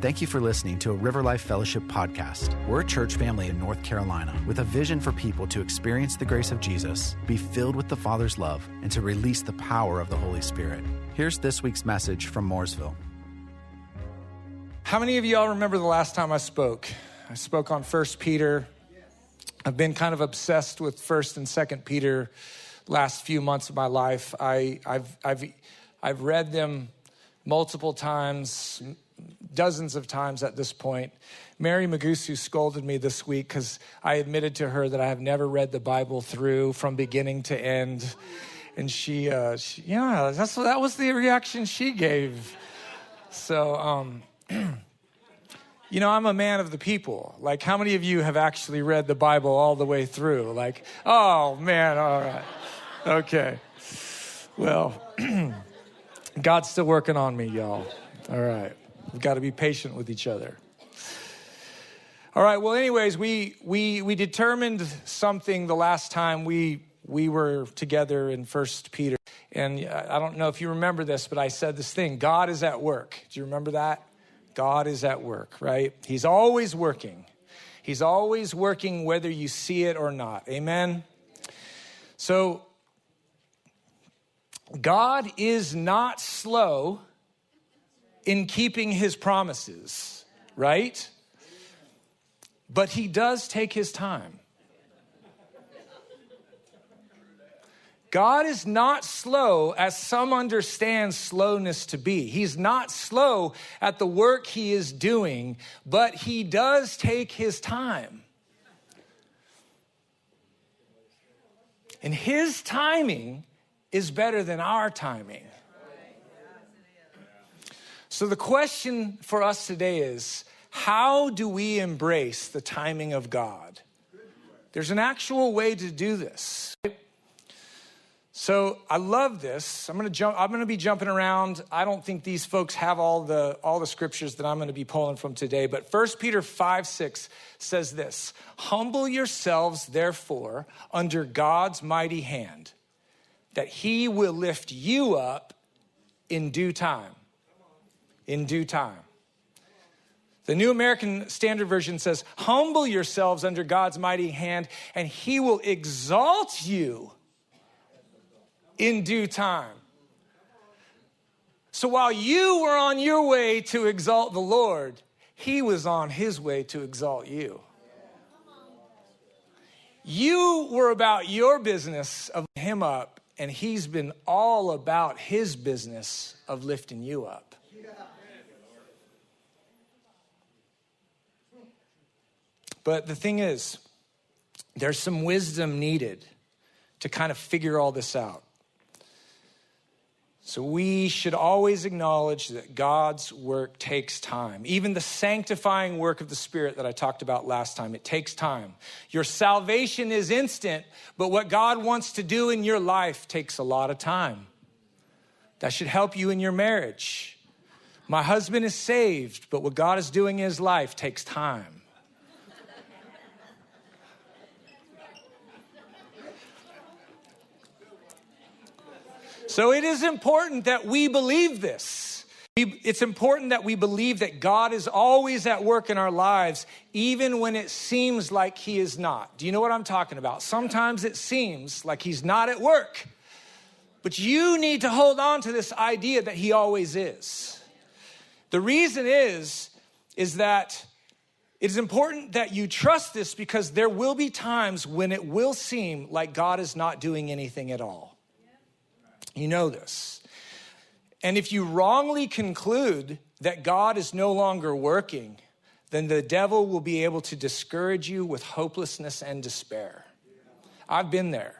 Thank you for listening to a River Life Fellowship podcast. We're a church family in North Carolina with a vision for people to experience the grace of Jesus, be filled with the Father's love, and to release the power of the Holy Spirit. Here's this week's message from Mooresville. How many of y'all remember the last time I spoke? I spoke on First Peter. I've been kind of obsessed with First and Second Peter last few months of my life. I, I've, I've, I've read them multiple times, dozens of times at this point. Mary Magusu scolded me this week because I admitted to her that I have never read the Bible through from beginning to end. And she, uh, she yeah, that's, that was the reaction she gave. So, um, you know, I'm a man of the people. Like, how many of you have actually read the Bible all the way through? Like, oh man, all right. Okay. Well, God's still working on me, y'all. All right. We've got to be patient with each other. All right. Well, anyways, we we we determined something the last time we we were together in First Peter, and I don't know if you remember this, but I said this thing: God is at work. Do you remember that? God is at work, right? He's always working. He's always working, whether you see it or not. Amen. So, God is not slow in keeping his promises, right? But he does take his time. God is not slow as some understand slowness to be. He's not slow at the work he is doing, but he does take his time. And his timing is better than our timing. So, the question for us today is how do we embrace the timing of God? There's an actual way to do this. So I love this. I'm going to jump I'm to be jumping around. I don't think these folks have all the all the scriptures that I'm going to be pulling from today, but 1 Peter 5 6 says this Humble yourselves, therefore, under God's mighty hand, that he will lift you up in due time in due time. The New American Standard Version says, Humble yourselves under God's mighty hand, and he will exalt you in due time. So while you were on your way to exalt the Lord, he was on his way to exalt you. You were about your business of him up, and he's been all about his business of lifting you up. But the thing is, there's some wisdom needed to kind of figure all this out. So we should always acknowledge that God's work takes time. Even the sanctifying work of the Spirit that I talked about last time, it takes time. Your salvation is instant, but what God wants to do in your life takes a lot of time. That should help you in your marriage. My husband is saved, but what God is doing in his life takes time. So it is important that we believe this. It's important that we believe that God is always at work in our lives, even when it seems like He is not. Do you know what I'm talking about? Sometimes it seems like He's not at work, but you need to hold on to this idea that He always is. The reason is, is that it is important that you trust this because there will be times when it will seem like God is not doing anything at all. You know this. And if you wrongly conclude that God is no longer working, then the devil will be able to discourage you with hopelessness and despair. I've been there.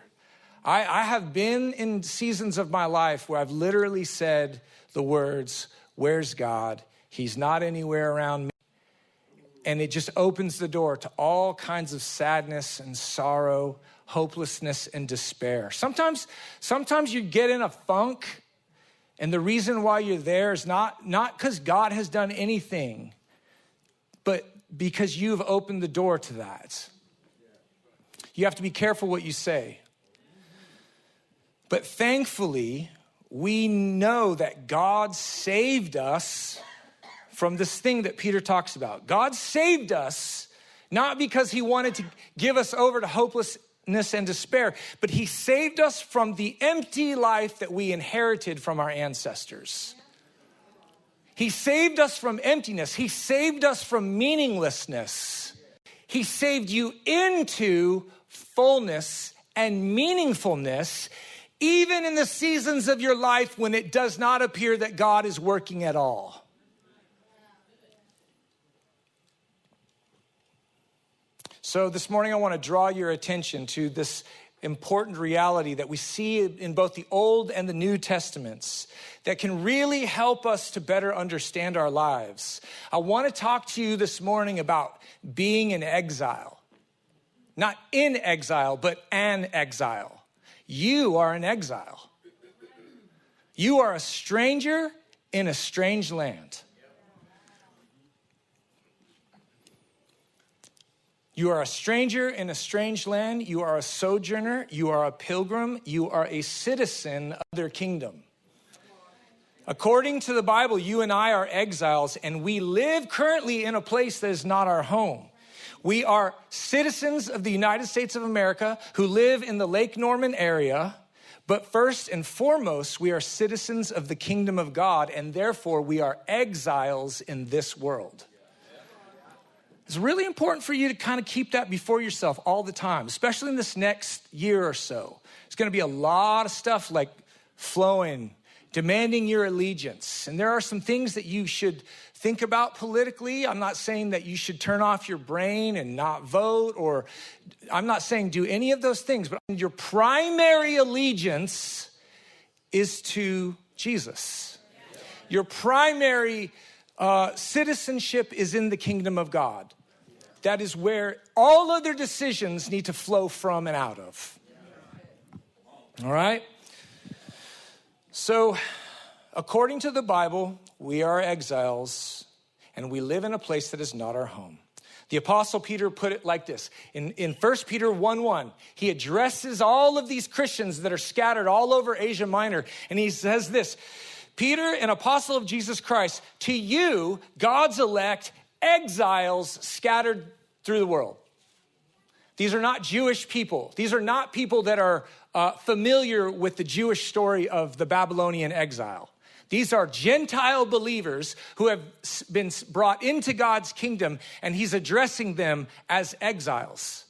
I, I, have been in seasons of my life where I've literally said the words, Where's God? He's not anywhere around me. And it just opens the door to all kinds of sadness and sorrow, hopelessness and despair. Sometimes, sometimes you get in a funk, and the reason why you're there is not not because God has done anything, but because you've opened the door to that. You have to be careful what you say. But thankfully, we know that God saved us from this thing that Peter talks about. God saved us not because he wanted to give us over to and despair, but he saved us from the empty life that we inherited from our ancestors. He saved us from emptiness. He saved us from meaninglessness. He saved you into fullness and meaningfulness, even in the seasons of your life when it does not appear that God is working at all. So, this morning, I want to draw your attention to this important reality that we see in both the Old and the New Testaments that can really help us to better understand our lives. I want to talk to you this morning about being in exile. Not in exile, but an exile. You are an exile. You are a stranger in a strange land. You are a stranger in a strange land. You are a sojourner. You are a pilgrim. You are a citizen of their kingdom. According to the Bible, you and I are exiles, and we live currently in a place that is not our home. We are citizens of the United States of America who live in the Lake Norman area. But first and foremost, we are citizens of the kingdom of God, and therefore we are exiles in this world. It's really important for you to kind of keep that before yourself all the time, especially in this next year or so. It's going to be a lot of stuff like flowing, demanding your allegiance. And there are some things that you should think about politically. I'm not saying that you should turn off your brain and not vote, or I'm not saying do any of those things, but your primary allegiance is to Jesus. Your primary uh, citizenship is in the kingdom of God. That is where all other decisions need to flow from and out of. All right? So, according to the Bible, we are exiles and we live in a place that is not our home. The apostle Peter put it like this in, in 1 Peter 1 1. He addresses all of these Christians that are scattered all over Asia Minor, and he says this Peter, an apostle of Jesus Christ, to you, God's elect, exiles scattered through the world. These are not Jewish people. These are not people that are uh, familiar with the Jewish story of the Babylonian exile. These are Gentile believers who have been brought into God's kingdom, and he's addressing them as exiles.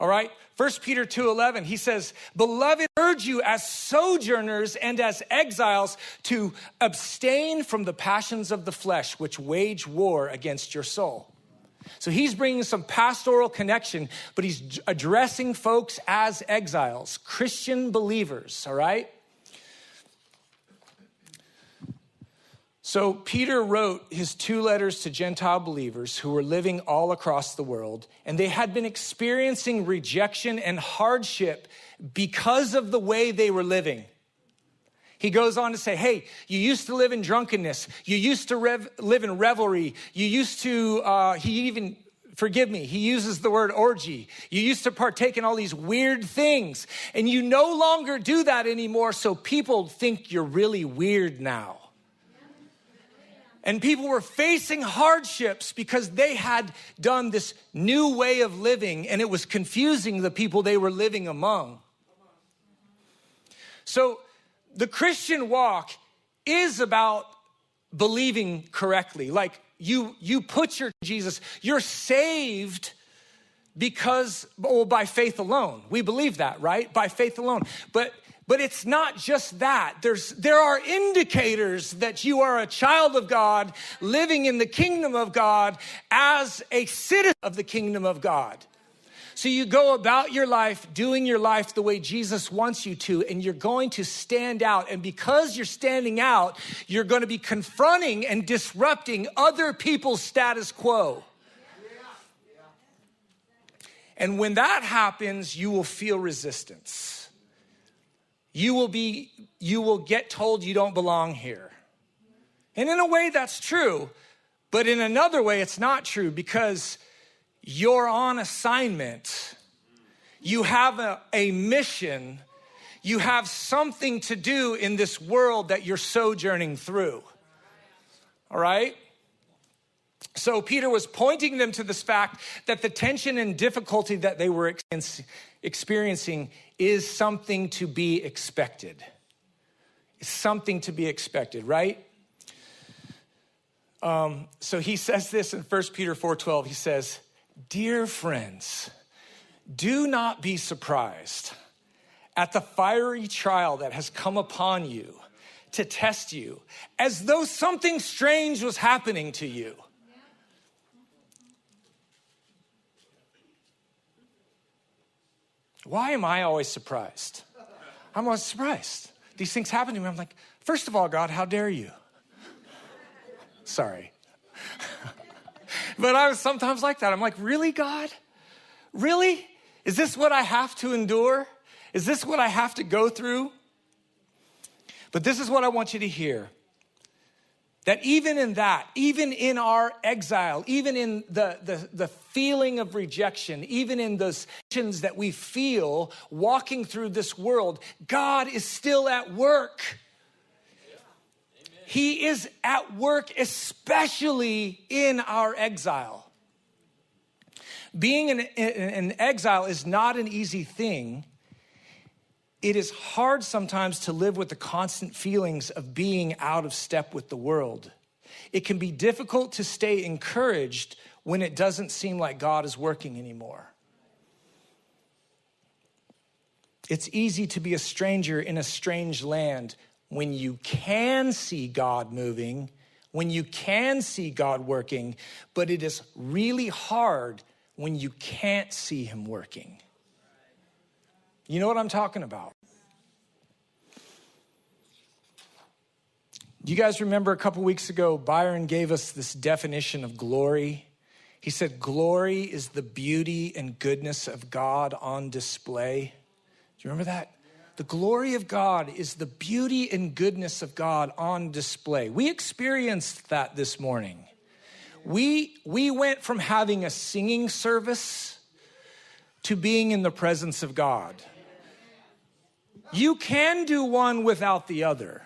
All right? 1 Peter 2:11 he says, "Beloved, urge you as sojourners and as exiles to abstain from the passions of the flesh which wage war against your soul." So he's bringing some pastoral connection, but he's addressing folks as exiles, Christian believers, all right? So Peter wrote his two letters to Gentile believers who were living all across the world, and they had been experiencing rejection and hardship because of the way they were living. He goes on to say, Hey, you used to live in drunkenness. You used to rev- live in revelry. You used to, uh, he even, forgive me, he uses the word orgy. You used to partake in all these weird things, and you no longer do that anymore, so people think you're really weird now. And people were facing hardships because they had done this new way of living, and it was confusing the people they were living among. So, the Christian walk is about believing correctly. Like you, you put your Jesus, you're saved because, well, by faith alone. We believe that, right? By faith alone. But but it's not just that. There's, there are indicators that you are a child of God, living in the kingdom of God as a citizen of the kingdom of God. So you go about your life doing your life the way Jesus wants you to, and you're going to stand out. And because you're standing out, you're going to be confronting and disrupting other people's status quo. And when that happens, you will feel resistance. You will be you will get told you don't belong here. And in a way that's true, but in another way it's not true because you're on assignment. You have a, a mission. You have something to do in this world that you're sojourning through. All right? So Peter was pointing them to this fact that the tension and difficulty that they were experiencing is something to be expected. It's something to be expected, right? Um, so he says this in 1 Peter 4:12. He says, "Dear friends, do not be surprised at the fiery trial that has come upon you to test you, as though something strange was happening to you." Why am I always surprised? I'm always surprised. These things happen to me. I'm like, first of all, God, how dare you? Sorry. but I was sometimes like that. I'm like, really, God? Really? Is this what I have to endure? Is this what I have to go through? But this is what I want you to hear that even in that, even in our exile, even in the, the, the feeling of rejection, even in those tensions that we feel walking through this world, God is still at work. He is at work, especially in our exile. Being an, an exile is not an easy thing it is hard sometimes to live with the constant feelings of being out of step with the world. It can be difficult to stay encouraged when it doesn't seem like God is working anymore. It's easy to be a stranger in a strange land when you can see God moving, when you can see God working, but it is really hard when you can't see Him working. You know what I'm talking about? Do you guys remember a couple weeks ago, Byron gave us this definition of glory? He said, Glory is the beauty and goodness of God on display. Do you remember that? The glory of God is the beauty and goodness of God on display. We experienced that this morning. We, we went from having a singing service to being in the presence of God. You can do one without the other.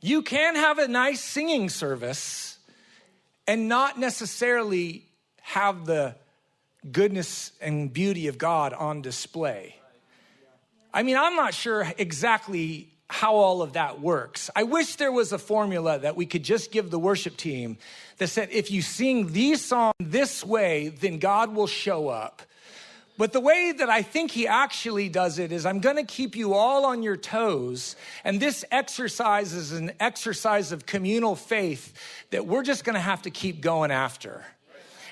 You can have a nice singing service and not necessarily have the goodness and beauty of God on display. I mean, I'm not sure exactly how all of that works. I wish there was a formula that we could just give the worship team that said if you sing these songs this way, then God will show up. But the way that I think he actually does it is I'm going to keep you all on your toes. And this exercise is an exercise of communal faith that we're just going to have to keep going after.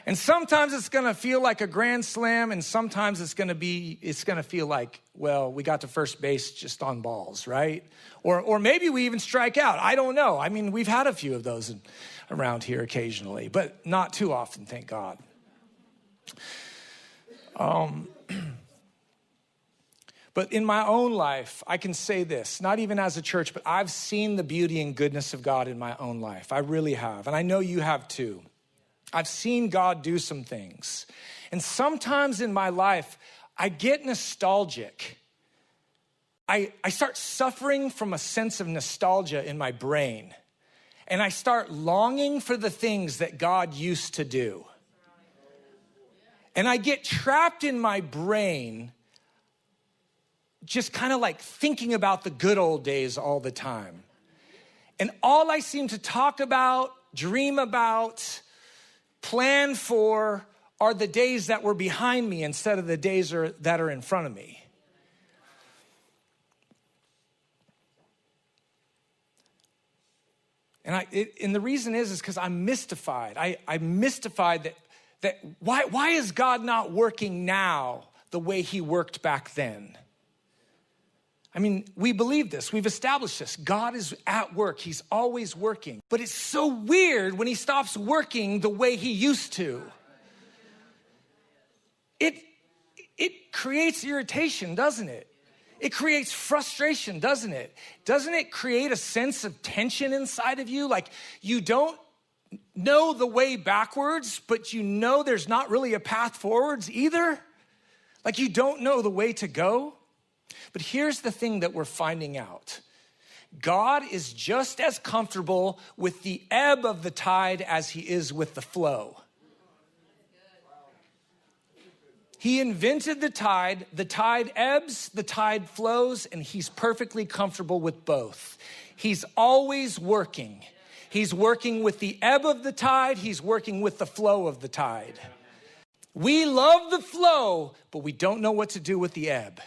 And sometimes it's going to feel like a grand slam and sometimes it's going to be it's going to feel like, well, we got to first base just on balls, right? Or or maybe we even strike out. I don't know. I mean, we've had a few of those around here occasionally, but not too often, thank God. Um, but in my own life, I can say this, not even as a church, but I've seen the beauty and goodness of God in my own life. I really have. And I know you have too. I've seen God do some things. And sometimes in my life, I get nostalgic. I, I start suffering from a sense of nostalgia in my brain. And I start longing for the things that God used to do. And I get trapped in my brain, just kind of like thinking about the good old days all the time. And all I seem to talk about, dream about, plan for are the days that were behind me instead of the days are, that are in front of me. And, I, it, and the reason is, is because I'm mystified. I, I'm mystified that that why, why is God not working now the way he worked back then? I mean, we believe this. We've established this. God is at work. He's always working. But it's so weird when he stops working the way he used to. It it creates irritation, doesn't it? It creates frustration, doesn't it? Doesn't it create a sense of tension inside of you? Like you don't know the way backwards, but you know there's not really a path forwards either? Like you don't know the way to go? But here's the thing that we're finding out God is just as comfortable with the ebb of the tide as he is with the flow. He invented the tide. The tide ebbs, the tide flows, and he's perfectly comfortable with both. He's always working. He's working with the ebb of the tide, he's working with the flow of the tide. We love the flow, but we don't know what to do with the ebb.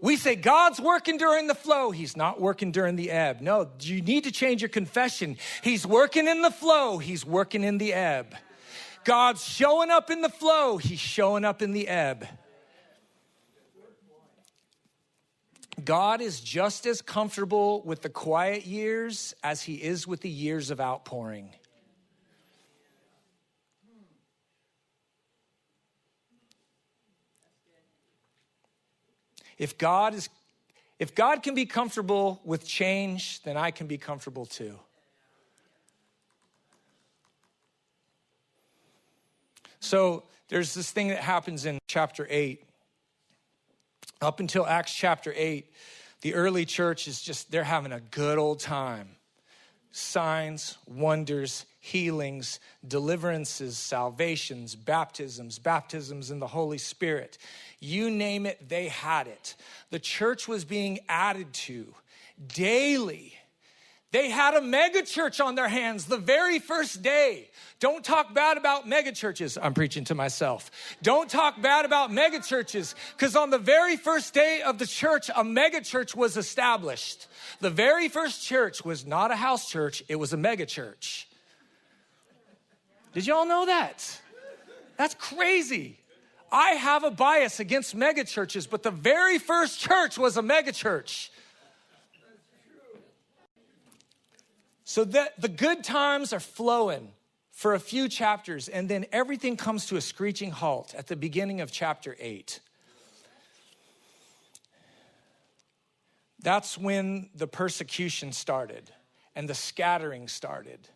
We say God's working during the flow. He's not working during the ebb. No, you need to change your confession. He's working in the flow. He's working in the ebb. God's showing up in the flow. He's showing up in the ebb. God is just as comfortable with the quiet years as he is with the years of outpouring. If God is if God can be comfortable with change, then I can be comfortable too. So there's this thing that happens in chapter 8. Up until Acts chapter 8, the early church is just, they're having a good old time. Signs, wonders, healings, deliverances, salvations, baptisms, baptisms in the Holy Spirit. You name it, they had it. The church was being added to daily. They had a mega church on their hands the very first day. Don't talk bad about mega churches. I'm preaching to myself. Don't talk bad about mega churches because on the very first day of the church, a mega church was established. The very first church was not a house church, it was a mega church. Did y'all know that? That's crazy. I have a bias against megachurches, but the very first church was a megachurch. So that the good times are flowing for a few chapters, and then everything comes to a screeching halt at the beginning of chapter 8. That's when the persecution started and the scattering started.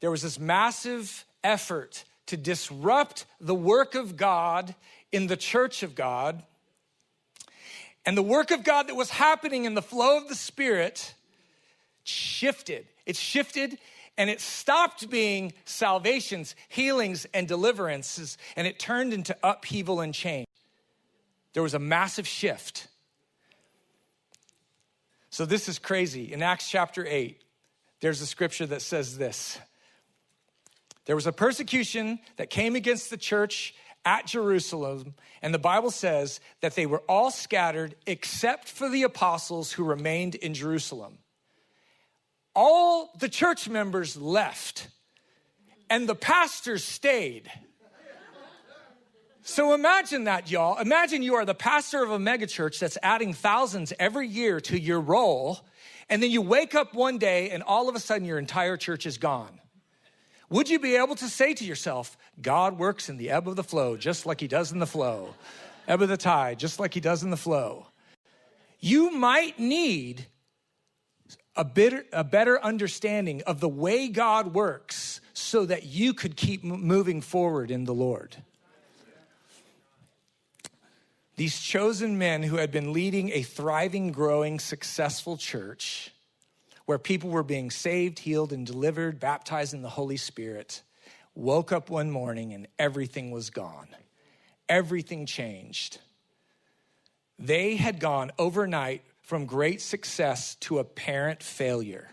There was this massive effort to disrupt the work of God in the church of God. And the work of God that was happening in the flow of the Spirit shifted. It shifted and it stopped being salvations, healings, and deliverances, and it turned into upheaval and change. There was a massive shift. So, this is crazy. In Acts chapter 8, there's a scripture that says this there was a persecution that came against the church at Jerusalem, and the Bible says that they were all scattered except for the apostles who remained in Jerusalem. All the church members left, and the pastors stayed. So imagine that, y'all. Imagine you are the pastor of a megachurch that's adding thousands every year to your roll, and then you wake up one day and all of a sudden your entire church is gone. Would you be able to say to yourself, God works in the ebb of the flow just like he does in the flow, ebb of the tide just like he does in the flow? You might need a, bitter, a better understanding of the way God works so that you could keep moving forward in the Lord. These chosen men who had been leading a thriving, growing, successful church where people were being saved, healed, and delivered, baptized in the Holy Spirit, woke up one morning and everything was gone. Everything changed. They had gone overnight from great success to apparent failure.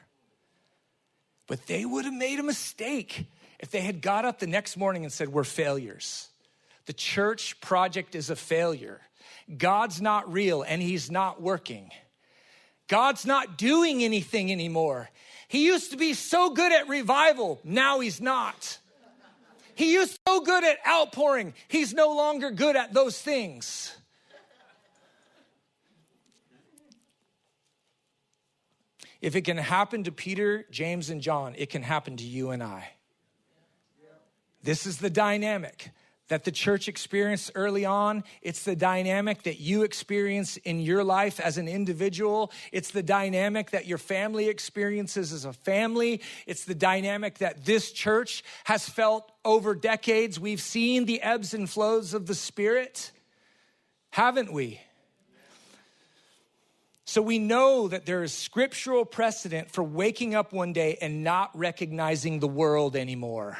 But they would have made a mistake if they had got up the next morning and said, We're failures. The church project is a failure. God's not real and he's not working. God's not doing anything anymore. He used to be so good at revival, now he's not. He used so good at outpouring, he's no longer good at those things. If it can happen to Peter, James, and John, it can happen to you and I. This is the dynamic that the church experienced early on. It's the dynamic that you experience in your life as an individual. It's the dynamic that your family experiences as a family. It's the dynamic that this church has felt over decades. We've seen the ebbs and flows of the Spirit, haven't we? So we know that there is scriptural precedent for waking up one day and not recognizing the world anymore.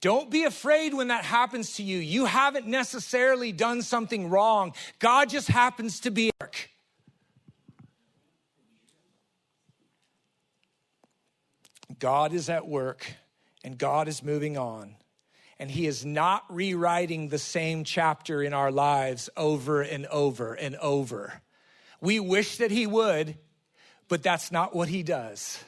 Don't be afraid when that happens to you. You haven't necessarily done something wrong. God just happens to be. God is at work and God is moving on. And He is not rewriting the same chapter in our lives over and over and over. We wish that He would, but that's not what He does.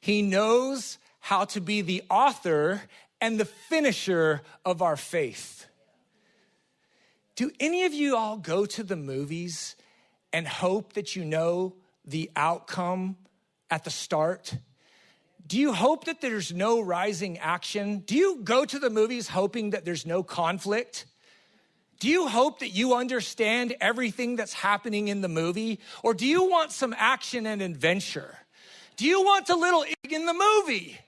He knows how to be the author and the finisher of our faith. Do any of you all go to the movies and hope that you know the outcome at the start? Do you hope that there's no rising action? Do you go to the movies hoping that there's no conflict? Do you hope that you understand everything that's happening in the movie? Or do you want some action and adventure? Do you want a little in the movie?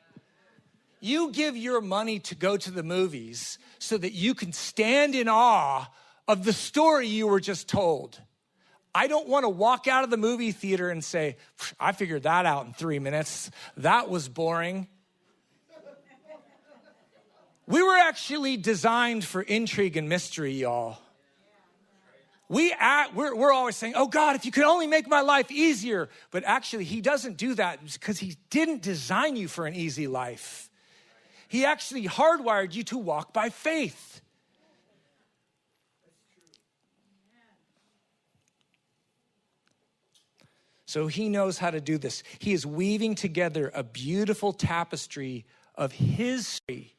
You give your money to go to the movies so that you can stand in awe of the story you were just told. I don't want to walk out of the movie theater and say, I figured that out in three minutes. That was boring. We were actually designed for intrigue and mystery, y'all. We act, we're, we're always saying, oh God, if you could only make my life easier. But actually, He doesn't do that because He didn't design you for an easy life. He actually hardwired you to walk by faith. So he knows how to do this. He is weaving together a beautiful tapestry of his story.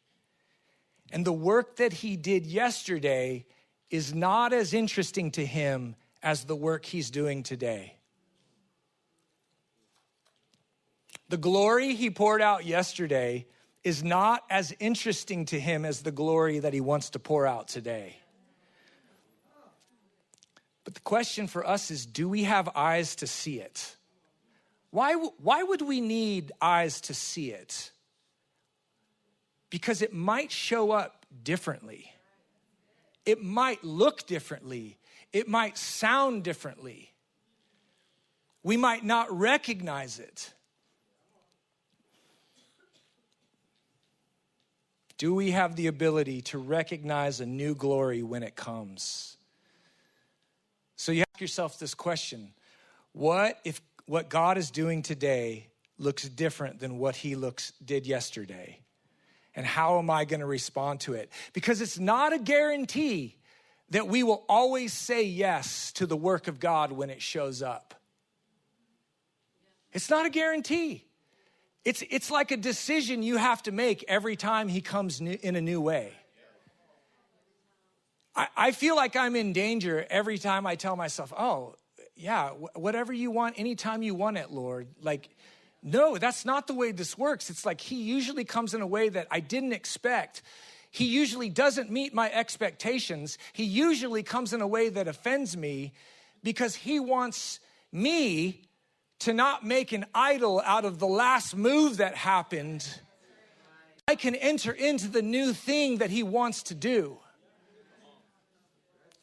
And the work that he did yesterday is not as interesting to him as the work he's doing today. The glory he poured out yesterday is not as interesting to him as the glory that he wants to pour out today. But the question for us is do we have eyes to see it? Why, why would we need eyes to see it? Because it might show up differently. It might look differently. It might sound differently. We might not recognize it. Do we have the ability to recognize a new glory when it comes? So you ask yourself this question What if what God is doing today looks different than what he looks did yesterday? And how am I going to respond to it? Because it's not a guarantee that we will always say yes to the work of God when it shows up. It's not a guarantee. It's, it's like a decision you have to make every time he comes new, in a new way. I, I feel like I'm in danger every time I tell myself, oh, yeah, whatever you want, anytime you want it, Lord. Like, no, that's not the way this works. It's like he usually comes in a way that I didn't expect. He usually doesn't meet my expectations. He usually comes in a way that offends me because he wants me to not make an idol out of the last move that happened, I can enter into the new thing that He wants to do.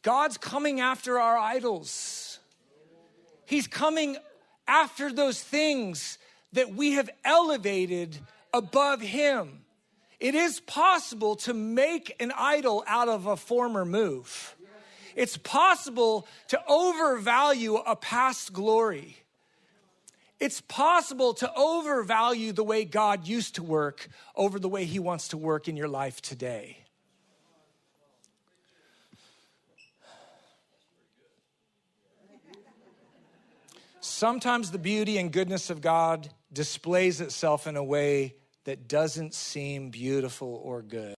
God's coming after our idols. He's coming after those things that we have elevated above Him. It is possible to make an idol out of a former move. It's possible to overvalue a past glory. It's possible to overvalue the way God used to work over the way He wants to work in your life today. Sometimes the beauty and goodness of God displays itself in a way that doesn't seem beautiful or good.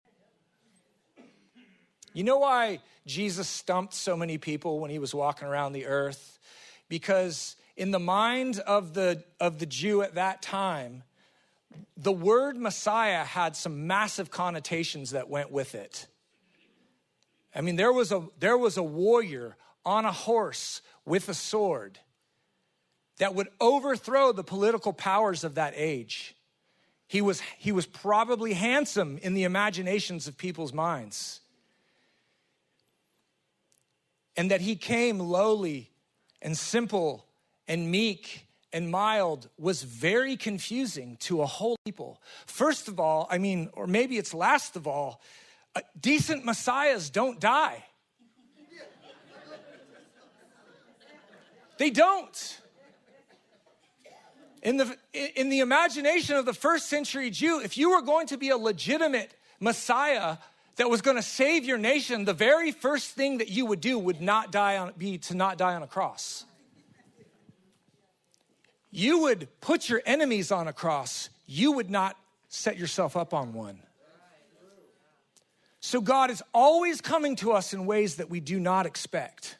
You know why Jesus stumped so many people when he was walking around the earth? Because in the mind of the, of the Jew at that time, the word Messiah had some massive connotations that went with it. I mean, there was a, there was a warrior on a horse with a sword that would overthrow the political powers of that age. He was, he was probably handsome in the imaginations of people's minds. and that he came lowly and simple and meek and mild was very confusing to a whole people. First of all, I mean, or maybe it's last of all, uh, decent messiahs don't die. They don't. In the, in the imagination of the first century Jew, if you were going to be a legitimate Messiah that was going to save your nation, the very first thing that you would do would not die on, be to not die on a cross. You would put your enemies on a cross. You would not set yourself up on one. So God is always coming to us in ways that we do not expect.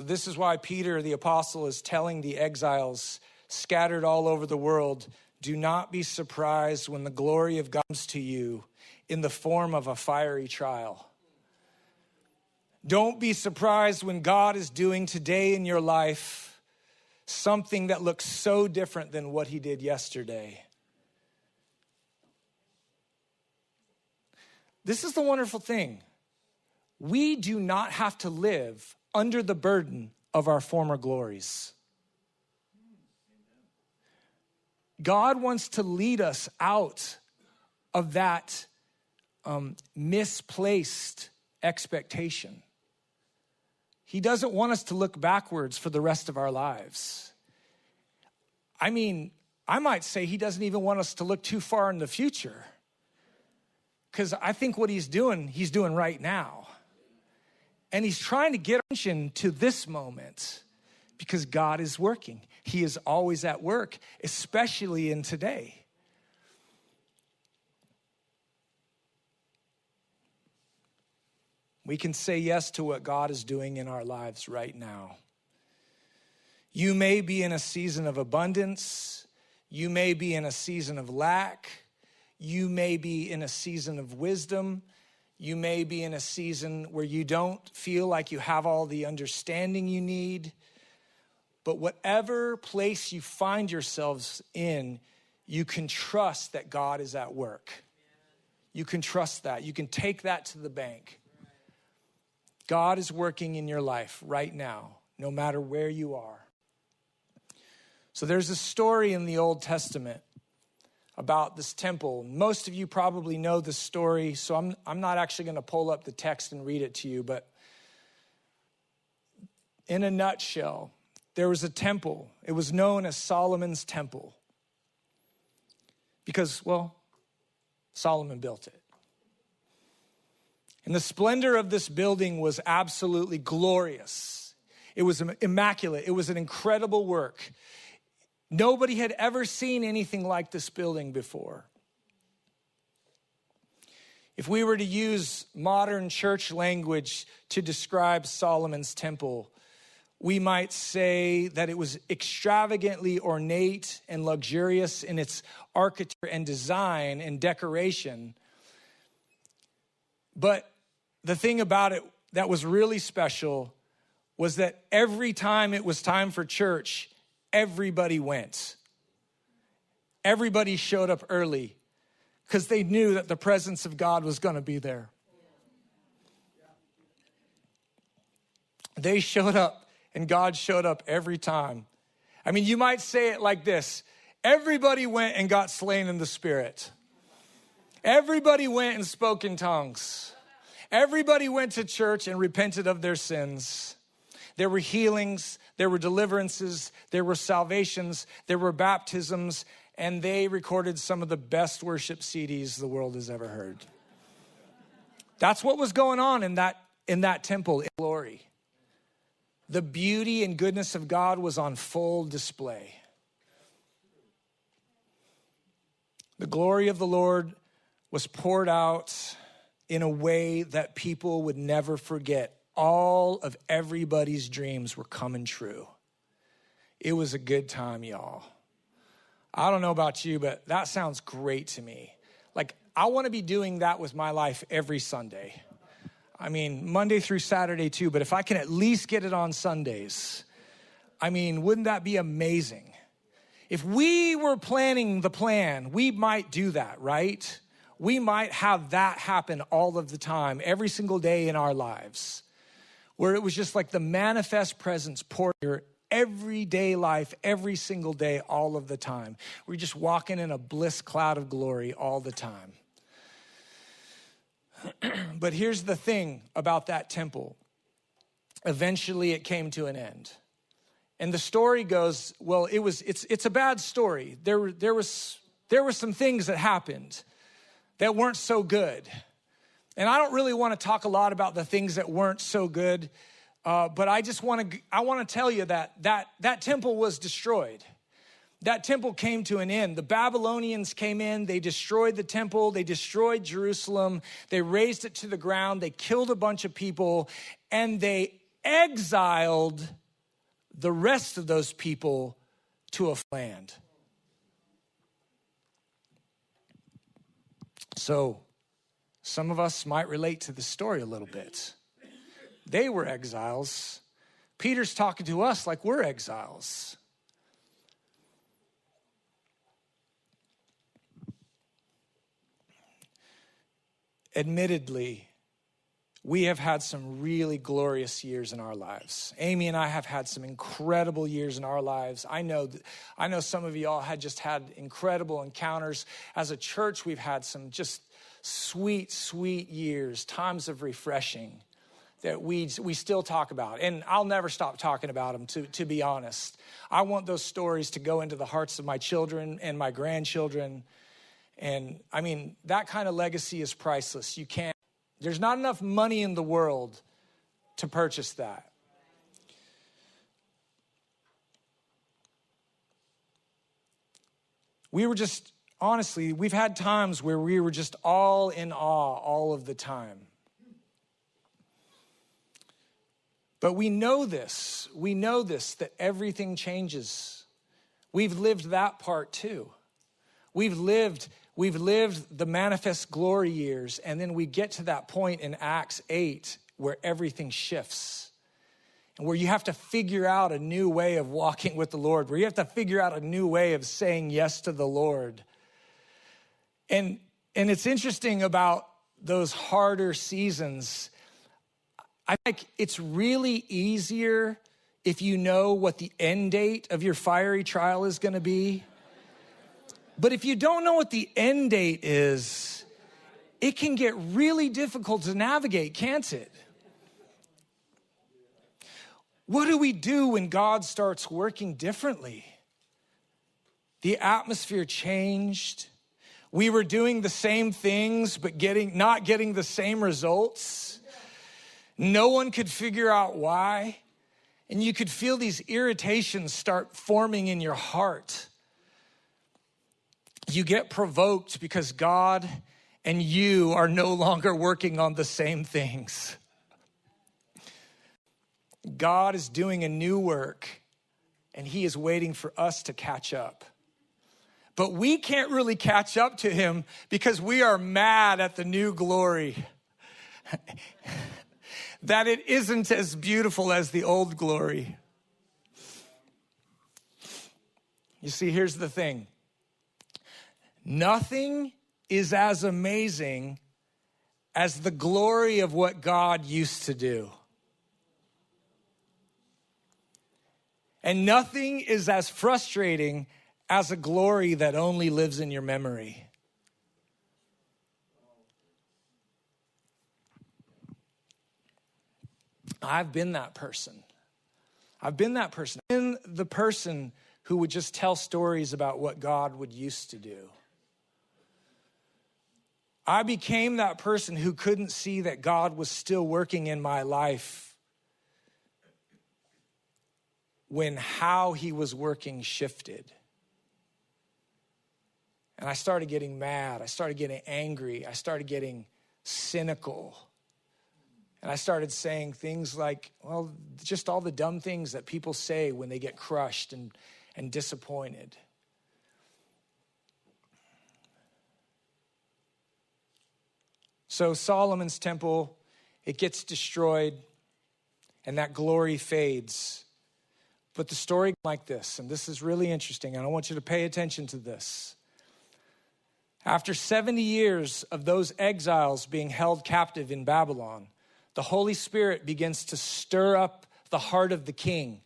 So, this is why Peter the apostle is telling the exiles scattered all over the world do not be surprised when the glory of God comes to you in the form of a fiery trial. Don't be surprised when God is doing today in your life something that looks so different than what he did yesterday. This is the wonderful thing. We do not have to live under the burden of our former glories. God wants to lead us out of that um, misplaced expectation. He doesn't want us to look backwards for the rest of our lives. I mean, I might say he doesn't even want us to look too far in the future. Because I think what he's doing, he's doing right now. And he's trying to get attention to this moment because God is working. He is always at work, especially in today. We can say yes to what God is doing in our lives right now. You may be in a season of abundance. You may be in a season of lack. You may be in a season of wisdom. You may be in a season where you don't feel like you have all the understanding you need. But whatever place you find yourselves in, you can trust that God is at work. You can trust that. You can take that to the bank. God is working in your life right now, no matter where you are. So there's a story in the Old Testament about this temple. Most of you probably know the story, so I'm, I'm not actually going to pull up the text and read it to you, but in a nutshell, there was a temple. It was known as Solomon's Temple because, well, Solomon built it. And the splendor of this building was absolutely glorious. It was immaculate. It was an incredible work. Nobody had ever seen anything like this building before. If we were to use modern church language to describe Solomon's temple, we might say that it was extravagantly ornate and luxurious in its architecture and design and decoration. But the thing about it that was really special was that every time it was time for church, everybody went. Everybody showed up early because they knew that the presence of God was going to be there. They showed up, and God showed up every time. I mean, you might say it like this everybody went and got slain in the spirit, everybody went and spoke in tongues, everybody went to church and repented of their sins. There were healings, there were deliverances, there were salvations, there were baptisms, and they recorded some of the best worship CDs the world has ever heard. That's what was going on in that, in that temple in glory. The beauty and goodness of God was on full display. The glory of the Lord was poured out in a way that people would never forget all of everybody's dreams were coming true. It was a good time, y'all. I don't know about you, but that sounds great to me. Like, I want to be doing that with my life every Sunday. I mean, Monday through Saturday too, but if I can at least get it on Sundays, I mean, wouldn't that be amazing? If we were planning the plan, we might do that, right? we might have that happen all of the time, every single day in our lives, where it was just like the manifest presence poured your everyday life, every single day, all of the time. We're just walking in a bliss cloud of glory all the time. but here's the thing about that temple eventually it came to an end. And the story goes, well, it was it's it's a bad story. There there was there were some things that happened that weren't so good. And I don't really want to talk a lot about the things that weren't so good, uh, but I just want to I want to tell you that that that temple was destroyed. That temple came to an end. The Babylonians came in, they destroyed the temple, they destroyed Jerusalem, they razed it to the ground, they killed a bunch of people, and they exiled the rest of those people to a land. So, some of us might relate to the story a little bit. They were exiles. Peter's talking to us like we're exiles. Admittedly, we have had some really glorious years in our lives. Amy and I have had some incredible years in our lives. I know, I know some of you all had just had incredible encounters. As a church, we've had some just sweet, sweet years, times of refreshing that we, we still talk about. And I'll never stop talking about them, to, to be honest. I want those stories to go into the hearts of my children and my grandchildren. And I mean, that kind of legacy is priceless. You can't there's not enough money in the world to purchase that. We were just, honestly, we've had times where we were just all in awe all of the time. But we know this. We know this that everything changes. We've lived that part too. We've lived We've lived the manifest glory years, and then we get to that point in Acts 8 where everything shifts and where you have to figure out a new way of walking with the Lord, where you have to figure out a new way of saying yes to the Lord. And, and it's interesting about those harder seasons. I think it's really easier if you know what the end date of your fiery trial is going to be but if you don't know what the end date is, it can get really difficult to navigate, can't it? What do we do when God starts working differently? The atmosphere changed. We were doing the same things, but getting, not getting the same results. No one could figure out why. And you could feel these irritations start forming in your heart you get provoked because God and you are no longer working on the same things. God is doing a new work and He is waiting for us to catch up. But we can't really catch up to Him because we are mad at the new glory. that it isn't as beautiful as the old glory. You see, here's the thing Nothing is as amazing as the glory of what God used to do. And nothing is as frustrating as a glory that only lives in your memory. I've been that person. I've been that person. I've been the person who would just tell stories about what God would used to do. I became that person who couldn't see that God was still working in my life when how he was working shifted. And I started getting mad. I started getting angry. I started getting cynical. And I started saying things like, well, just all the dumb things that people say when they get crushed and, and disappointed. So Solomon's temple, it gets destroyed and that glory fades. But the story like this, and this is really interesting, and I want you to pay attention to this. After 70 years of those exiles being held captive in Babylon, the Holy Spirit begins to stir up the heart of the king,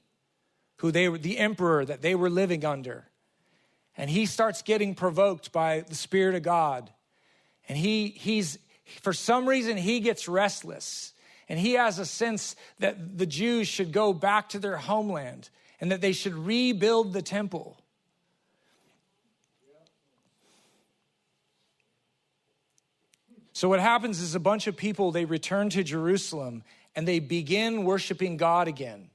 who they were, the emperor that they were living under. And he starts getting provoked by the Spirit of God. And he, he's, for some reason, he gets restless. And he has a sense that the Jews should go back to their homeland and that they should rebuild the temple. So what happens is a bunch of people they return to Jerusalem and they begin worshiping God again.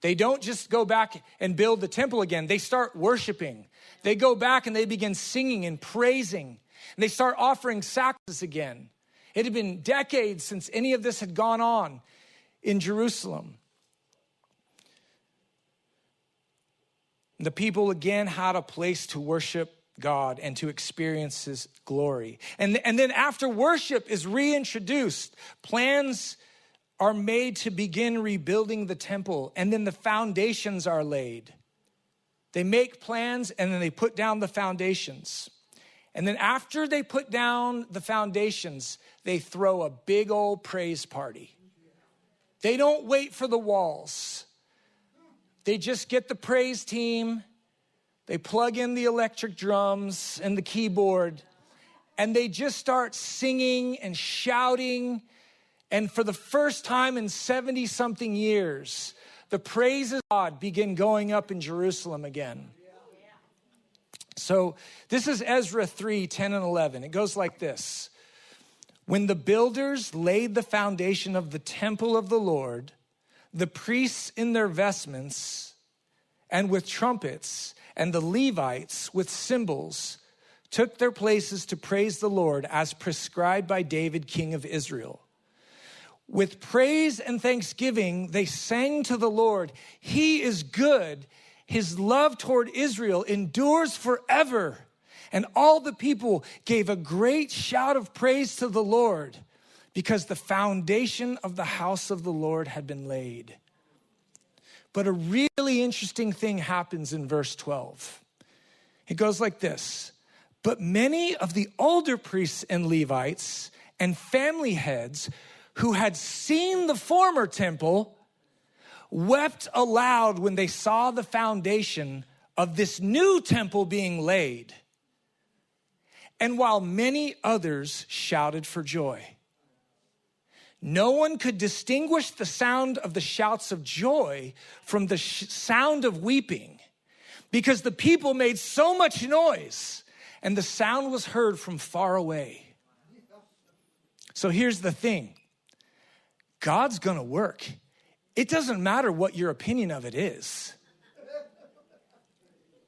They don't just go back and build the temple again. They start worshiping. They go back and they begin singing and praising. And they start offering sacrifices again. It had been decades since any of this had gone on in Jerusalem. The people again had a place to worship God and to experience his glory. And, and then after worship is reintroduced, plans are made to begin rebuilding the temple, and then the foundations are laid. They make plans and then they put down the foundations. And then after they put down the foundations, they throw a big old praise party. They don't wait for the walls. They just get the praise team they plug in the electric drums and the keyboard, and they just start singing and shouting. And for the first time in 70 something years, the praises of God begin going up in Jerusalem again. So this is Ezra 3 10 and 11. It goes like this When the builders laid the foundation of the temple of the Lord, the priests in their vestments and with trumpets, and the Levites with cymbals took their places to praise the Lord as prescribed by David, king of Israel. With praise and thanksgiving, they sang to the Lord, He is good. His love toward Israel endures forever. And all the people gave a great shout of praise to the Lord because the foundation of the house of the Lord had been laid. But a really interesting thing happens in verse 12. It goes like this But many of the older priests and Levites and family heads who had seen the former temple wept aloud when they saw the foundation of this new temple being laid. And while many others shouted for joy. No one could distinguish the sound of the shouts of joy from the sh- sound of weeping because the people made so much noise and the sound was heard from far away. So here's the thing God's gonna work. It doesn't matter what your opinion of it is.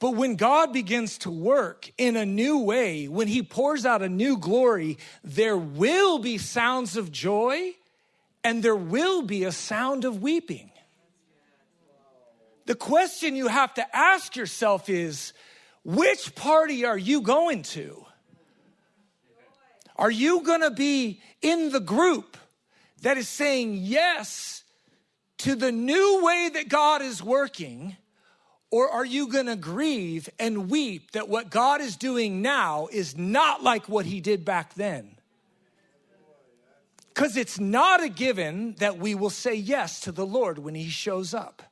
But when God begins to work in a new way, when He pours out a new glory, there will be sounds of joy and there will be a sound of weeping. The question you have to ask yourself is which party are you going to? Are you going to be in the group that is saying yes to the new way that God is working? Or are you going to grieve and weep that what God is doing now is not like what he did back then? Because it's not a given that we will say yes to the Lord when He shows up.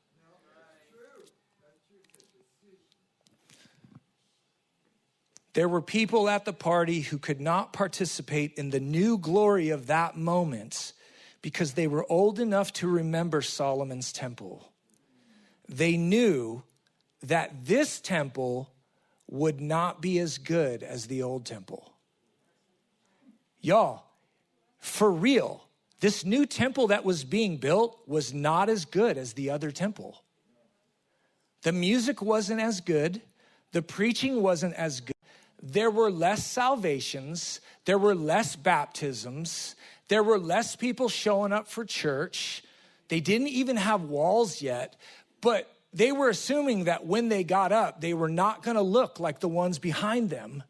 There were people at the party who could not participate in the new glory of that moment because they were old enough to remember Solomon's temple. They knew that this temple would not be as good as the old temple. Y'all, for real, this new temple that was being built was not as good as the other temple. The music wasn't as good, the preaching wasn't as good. There were less salvations, there were less baptisms, there were less people showing up for church. They didn't even have walls yet, but they were assuming that when they got up, they were not going to look like the ones behind them.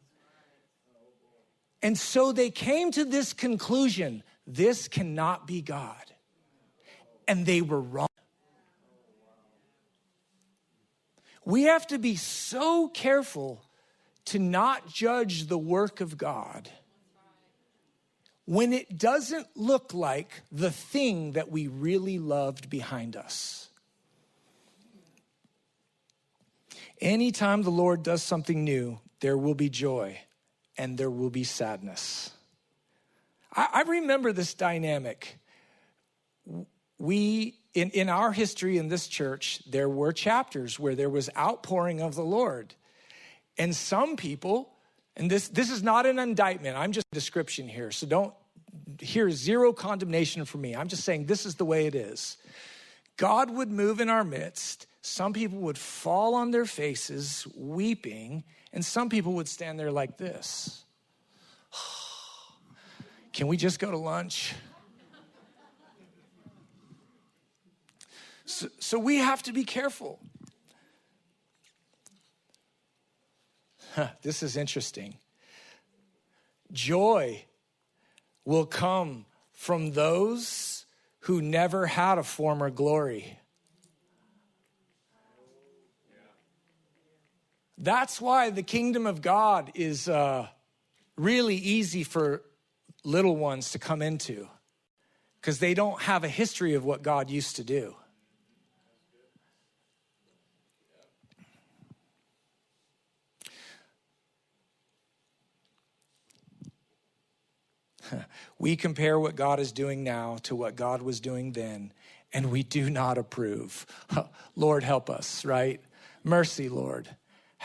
And so they came to this conclusion this cannot be God. And they were wrong. We have to be so careful to not judge the work of God when it doesn't look like the thing that we really loved behind us. Anytime the Lord does something new, there will be joy and there will be sadness. I, I remember this dynamic. We, in, in our history in this church, there were chapters where there was outpouring of the Lord. And some people, and this, this is not an indictment, I'm just a description here. So don't hear zero condemnation from me. I'm just saying this is the way it is. God would move in our midst. Some people would fall on their faces weeping, and some people would stand there like this. Can we just go to lunch? So, so we have to be careful. Huh, this is interesting. Joy will come from those who never had a former glory. That's why the kingdom of God is uh, really easy for little ones to come into because they don't have a history of what God used to do. we compare what God is doing now to what God was doing then, and we do not approve. Lord, help us, right? Mercy, Lord.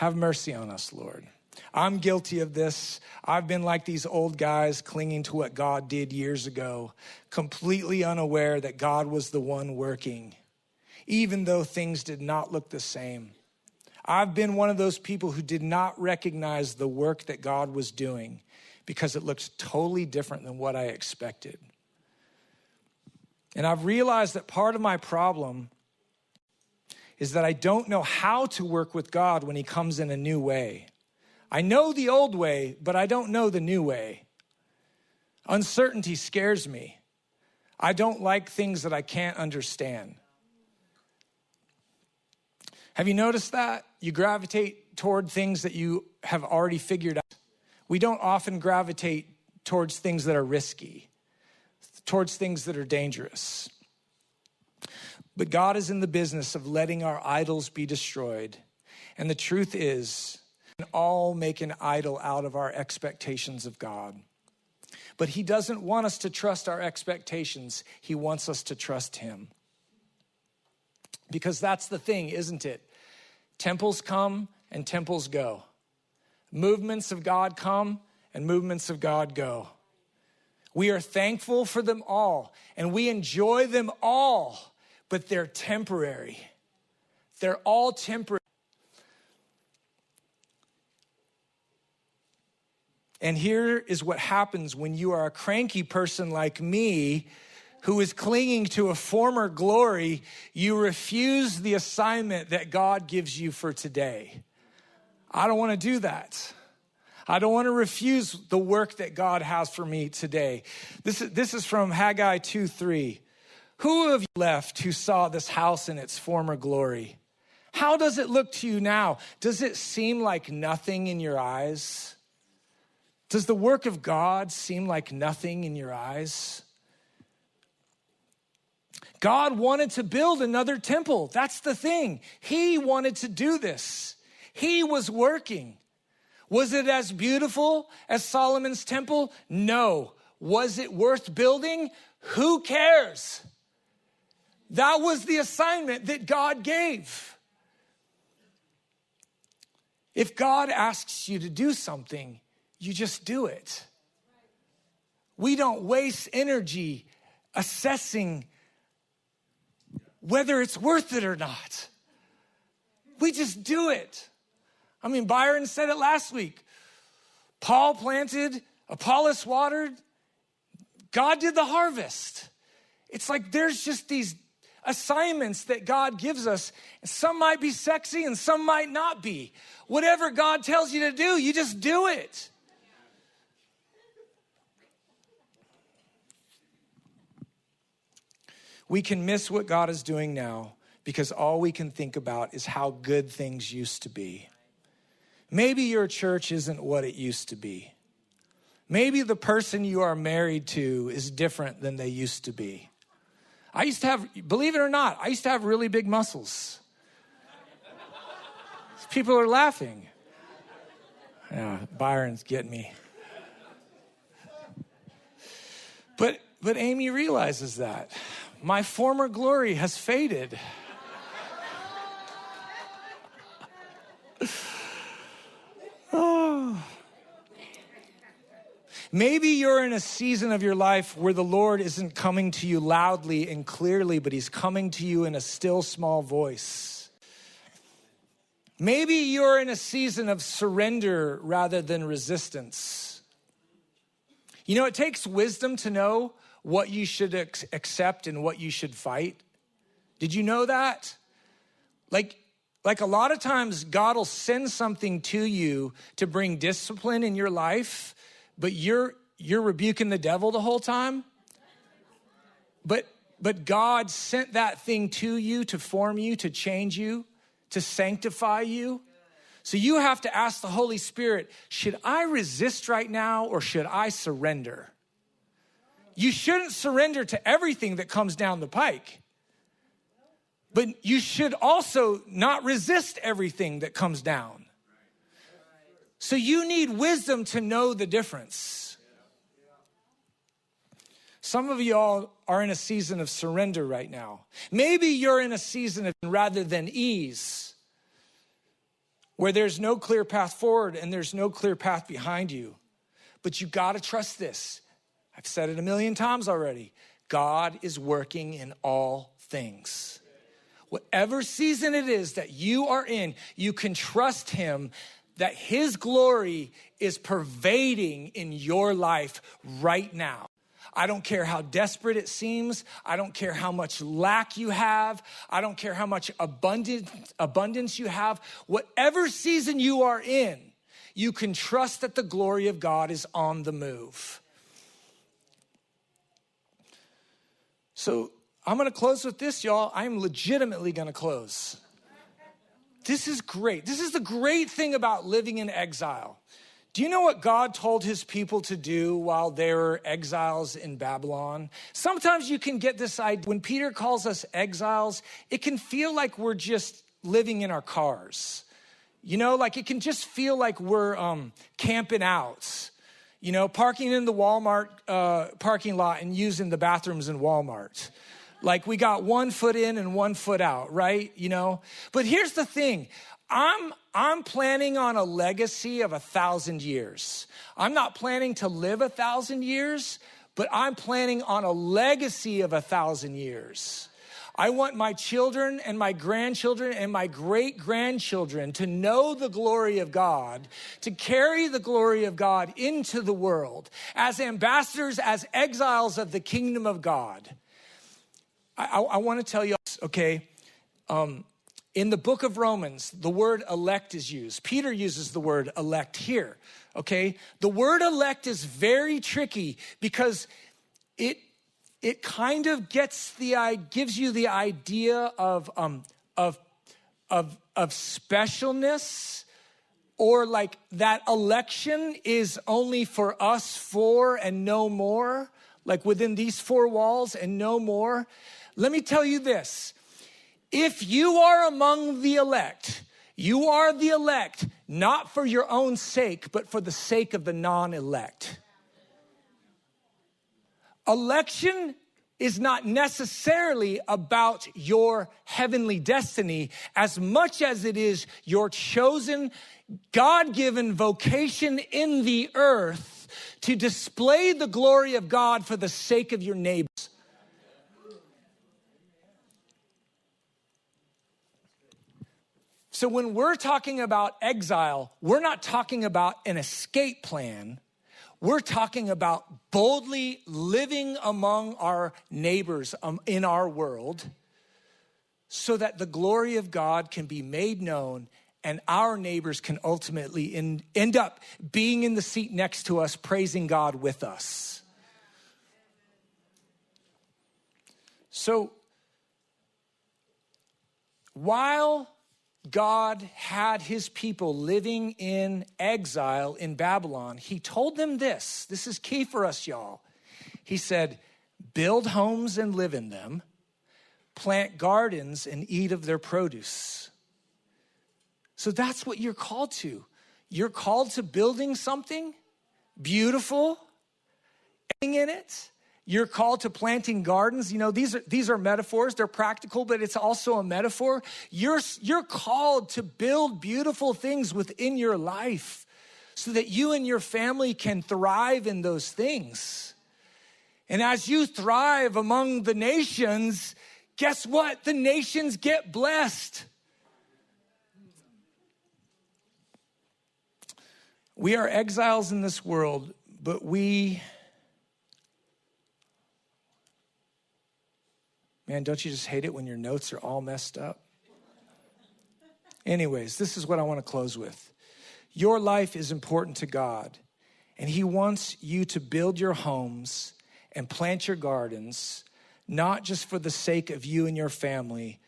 Have mercy on us, Lord. I'm guilty of this. I've been like these old guys clinging to what God did years ago, completely unaware that God was the one working, even though things did not look the same. I've been one of those people who did not recognize the work that God was doing because it looked totally different than what I expected. And I've realized that part of my problem is that I don't know how to work with God when He comes in a new way. I know the old way, but I don't know the new way. Uncertainty scares me. I don't like things that I can't understand. Have you noticed that? You gravitate toward things that you have already figured out we don't often gravitate towards things that are risky, towards things that are dangerous. But God is in the business of letting our idols be destroyed. And the truth is, we all make an idol out of our expectations of God. But He doesn't want us to trust our expectations, He wants us to trust Him. Because that's the thing, isn't it? Temples come and temples go. Movements of God come and movements of God go. We are thankful for them all and we enjoy them all, but they're temporary. They're all temporary. And here is what happens when you are a cranky person like me who is clinging to a former glory, you refuse the assignment that God gives you for today. I don't want to do that. I don't want to refuse the work that God has for me today. This is, this is from Haggai 2 3. Who have you left who saw this house in its former glory? How does it look to you now? Does it seem like nothing in your eyes? Does the work of God seem like nothing in your eyes? God wanted to build another temple. That's the thing. He wanted to do this. He was working. Was it as beautiful as Solomon's temple? No. Was it worth building? Who cares? That was the assignment that God gave. If God asks you to do something, you just do it. We don't waste energy assessing whether it's worth it or not. We just do it. I mean, Byron said it last week. Paul planted, Apollos watered, God did the harvest. It's like there's just these assignments that God gives us. Some might be sexy and some might not be. Whatever God tells you to do, you just do it. We can miss what God is doing now because all we can think about is how good things used to be. Maybe your church isn't what it used to be. Maybe the person you are married to is different than they used to be. I used to have, believe it or not, I used to have really big muscles. People are laughing. Yeah, Byron's getting me. But but Amy realizes that. My former glory has faded. Maybe you're in a season of your life where the Lord isn't coming to you loudly and clearly, but He's coming to you in a still small voice. Maybe you're in a season of surrender rather than resistance. You know, it takes wisdom to know what you should accept and what you should fight. Did you know that? Like, like a lot of times, God will send something to you to bring discipline in your life, but you're you're rebuking the devil the whole time. But but God sent that thing to you to form you, to change you, to sanctify you. So you have to ask the Holy Spirit, should I resist right now or should I surrender? You shouldn't surrender to everything that comes down the pike. But you should also not resist everything that comes down. So you need wisdom to know the difference. Some of y'all are in a season of surrender right now. Maybe you're in a season of rather than ease, where there's no clear path forward and there's no clear path behind you. But you got to trust this. I've said it a million times already. God is working in all things. Whatever season it is that you are in, you can trust Him that His glory is pervading in your life right now. I don't care how desperate it seems. I don't care how much lack you have. I don't care how much abundance, abundance you have. Whatever season you are in, you can trust that the glory of God is on the move. So I'm gonna close with this, y'all. I'm legitimately gonna close. This is great. This is the great thing about living in exile. Do you know what God told his people to do while they were exiles in Babylon? Sometimes you can get this idea when Peter calls us exiles, it can feel like we're just living in our cars. You know, like it can just feel like we're um, camping out you know, parking in the Walmart uh, parking lot and using the bathrooms in Walmart. Like we got one foot in and one foot out, right? You know? But here's the thing. I'm I'm planning on a legacy of a thousand years. I'm not planning to live a thousand years, but I'm planning on a legacy of a thousand years. I want my children and my grandchildren and my great grandchildren to know the glory of God, to carry the glory of God into the world as ambassadors, as exiles of the kingdom of God. I, I, want to tell you, okay, um, in the book of Romans, the word elect is used. Peter uses the word elect here, okay? The word elect is very tricky because it it kind of gets the gives you the idea of um, of of of specialness or like that election is only for us four and no more like within these four walls and no more let me tell you this if you are among the elect you are the elect not for your own sake but for the sake of the non-elect Election is not necessarily about your heavenly destiny as much as it is your chosen, God given vocation in the earth to display the glory of God for the sake of your neighbors. So, when we're talking about exile, we're not talking about an escape plan. We're talking about boldly living among our neighbors um, in our world so that the glory of God can be made known and our neighbors can ultimately in, end up being in the seat next to us, praising God with us. So, while God had his people living in exile in Babylon, he told them this. This is key for us, y'all. He said, Build homes and live in them, plant gardens and eat of their produce. So that's what you're called to. You're called to building something beautiful, in it. You're called to planting gardens. You know, these are, these are metaphors. They're practical, but it's also a metaphor. You're, you're called to build beautiful things within your life so that you and your family can thrive in those things. And as you thrive among the nations, guess what? The nations get blessed. We are exiles in this world, but we Man, don't you just hate it when your notes are all messed up? Anyways, this is what I want to close with. Your life is important to God, and He wants you to build your homes and plant your gardens, not just for the sake of you and your family,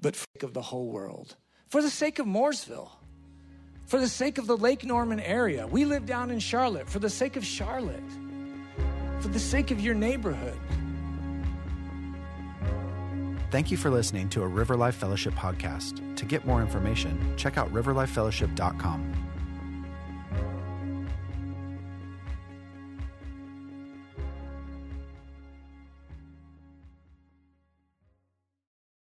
but for the sake of the whole world. For the sake of Mooresville, for the sake of the Lake Norman area. We live down in Charlotte, for the sake of Charlotte, for the sake of your neighborhood. Thank you for listening to a River Life Fellowship podcast. To get more information, check out riverlifefellowship.com.